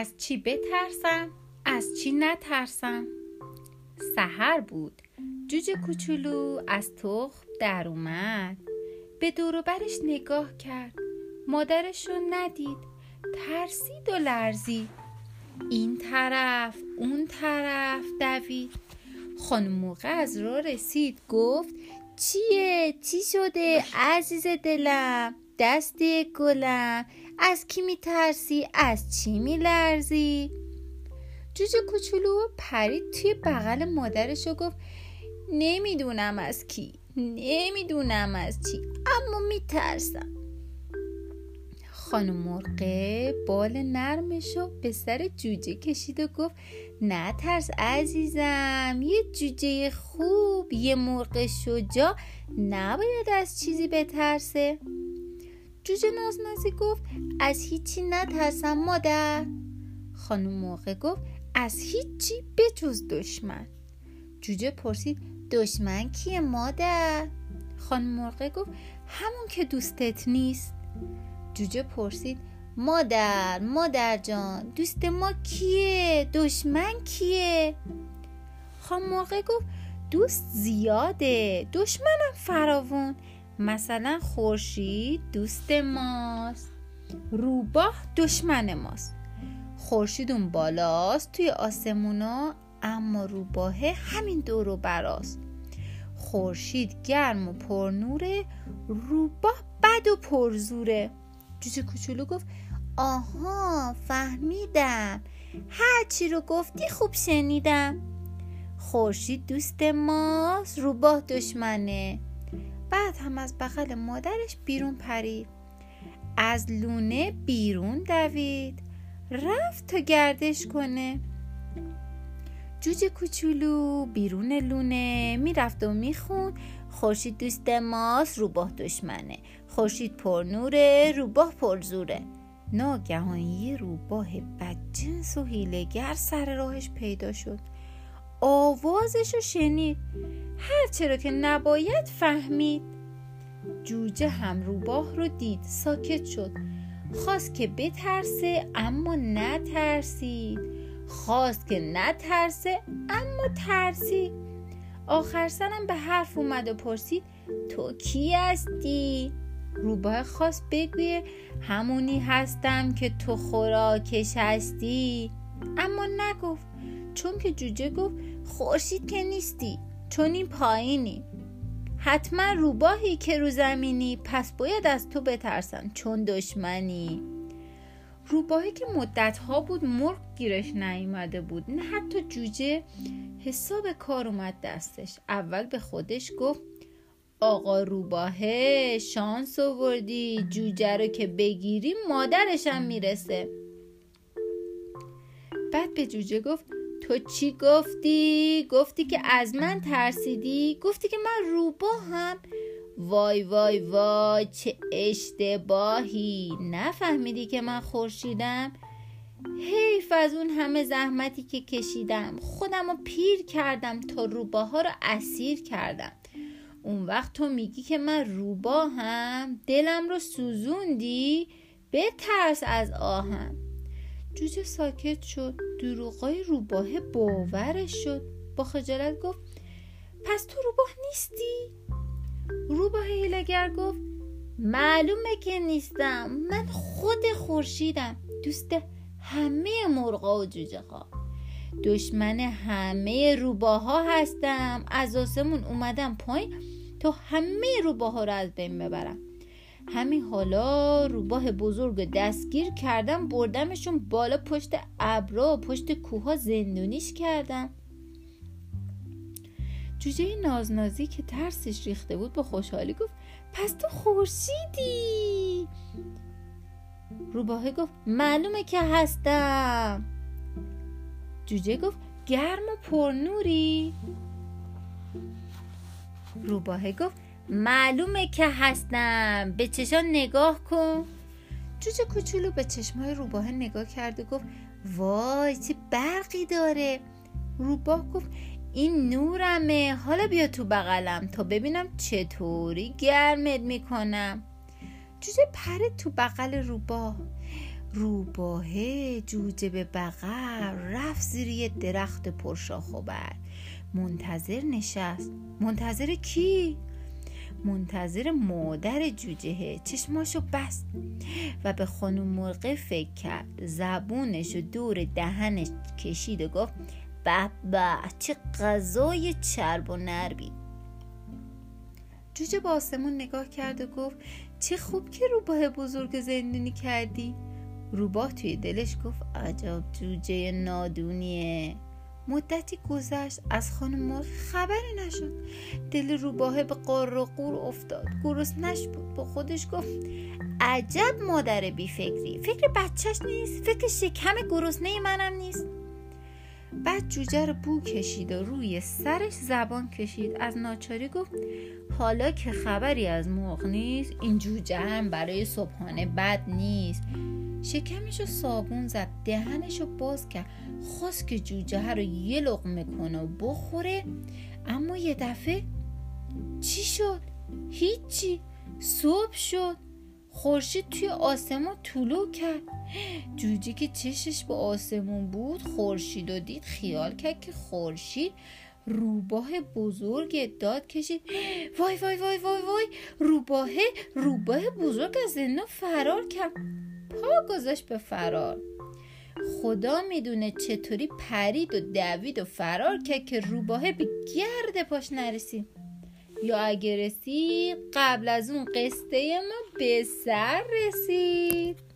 از چی بترسم؟ از چی نترسم؟ سحر بود. جوجه کوچولو از تخم در اومد. به دوروبرش نگاه کرد. مادرش رو ندید. ترسید و لرزید. این طرف اون طرف دوید. خانم موقع از راه رسید. گفت چیه؟ چی شده؟ عزیز دلم دستی گلم. از کی میترسی؟ از چی میلرزی؟ جوجه کوچولو پرید توی بغل مادرش و گفت نمی‌دونم از کی نمی‌دونم از چی اما میترسم. خانم مرقه بال نرمشو به سر جوجه کشید و گفت نه ترس عزیزم یه جوجه خوب یه مرغ شجاع نباید از چیزی بترسه. جوجه نازنازی گفت از هیچی نترسم مادر. خانم مرغ گفت از هیچی بجز دشمن. جوجه پرسید دشمن کیه مادر؟ خانم مرغ گفت همون که دوستت نیست. جوجه پرسید مادر مادر جان دوست ما کیه؟ دشمن کیه؟ خانم مرغ گفت دوست زیاده دشمنم فراوون. مثلا خورشید دوست ماست. روباه دشمن ماست. خورشید اون بالاست توی آسمونا اما روباهه همین دورو براست. خورشید گرم و پرنوره روباه بد و پرزوره. جوجه کوچولو گفت آها فهمیدم. هر چی رو گفتی خوب شنیدم. خورشید دوست ماست روباه دشمنه. بعد هم از بغل مادرش بیرون پرید. از لونه بیرون دوید. رفت تا گردش کنه. جوجه کوچولو بیرون لونه می‌رفت و میخون خورشید دوست ماست روباه دشمنه. خورشید پر نوره روباه پر زوره. ناگهان یه روباه بدجنس و هیلگر سر راهش پیدا شد. آوازش رو شنید. هرچه رو که نباید فهمید. جوجه هم روباه رو دید. ساکت شد. خواست که بترسه اما نترسید. خواست که نترسه اما ترسید. آخر سرم به حرف اومد و پرسید تو کی هستی؟ روباه خواست بگویه همونی هستم که تو خوراکش هستی. اما نگفت چون که جوجه گفت خورشید که نیستی چون این پایینی. حتما روباهی که رو زمینی پس باید از تو بترسن چون دشمنی. روباهی که مدت ها بود مرغ گیرش نیومده بود نه حتی جوجه حساب کار اومد دستش. اول به خودش گفت آقا روباهه شانس آوردی جوجه رو که بگیری مادرشم می‌رسه. بعد به جوجه گفت تو چی گفتی؟ گفتی که از من ترسیدی؟ گفتی که من روباهم؟ وای وای وای چه اشتباهی. نفهمیدی که من خورشیدم؟ حیف از اون همه زحمتی که کشیدم. خودم رو پیر کردم تا روباها رو اسیر کردم. اون وقت تو میگی که من روباهم. دلم رو سوزوندی؟ بترس از آهم. جوجه ساکت شد. دروغای روباه باورش شد. با خجالت گفت پس تو روباه نیستی؟ روباه هیلگر گفت معلومه که نیستم. من خود خورشیدم. دوست همه مرغا و جوجه دشمن همه روباها هستم. از آسمون اومدم پایین تا همه روباها رو از بین ببرم. همین حالا روباه بزرگ دستگیر کردم بردمشون بالا پشت ابرا پشت کوها زندونیش کردم. جوجه نازنازی که ترسش ریخته بود با خوشحالی گفت پس تو خورشیدی؟ روباه گفت معلومه که هستم. جوجه گفت گرم و پرنوری روباه گفت معلومه که هستم. به چشان نگاه کن. جوجه کوچولو به چشمای روباه نگاه کرد و گفت وای چه برقی داره. روباه گفت این نورمه. حالا بیا تو بغلم تا ببینم چطوری گرمت می‌کنم. جوجه پره تو بغل روباه. روباهه جوجه به بغل رفت زیر یه درخت پرشاخ و بر منتظر نشست. منتظر کی؟ منتظر مادر جوجهه چشماشو بست و به خانم مرغه فکر کرد. زبونش دور دهنش کشید و گفت به به چه غذای چرب و نربی جوجه به آسمون نگاه کرد و گفت چه خوب که روباه بزرگ زندونی کردی. روباه توی دلش گفت عجب جوجه نادونیه. مدتی گذشت از خانم مرغ خبری نشد. دل روباه به قار و قور افتاد. نش بود. با خودش گفت عجب مادر بی فکری فکر بچهش نیست. فکر شکم گرسنه منم نیست. بعد جوجه رو بو کشید و روی سرش زبان کشید. از ناچاری گفت حالا که خبری از مرغ نیست این جوجه هم برای صبحانه بد نیست. شکمش رو صابون زد دهنش باز کرد. خواست که جوجه رو یه لقمه کنه و بخوره. اما یه دفعه چی شد؟ هیچی. صبح شد. خورشید توی آسمون طلوع کرد. جوجه که چشش به آسمون بود خورشید و دید خیال کرد که خورشید روباه بزرگ داد کشید. وای وای وای وای وای. روباه روباه بزرگ از زندان فرار کرد. پا گذاشت به فرار. خدا می‌دونه چطوری پرید و دوید و فرار کرد که روباه به گرد پاش نرسید. یا اگه رسید قبل از اون قصه ما به سر رسید.